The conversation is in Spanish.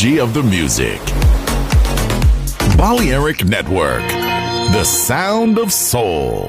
Energy of the music. Balearic Network, the sound of soul.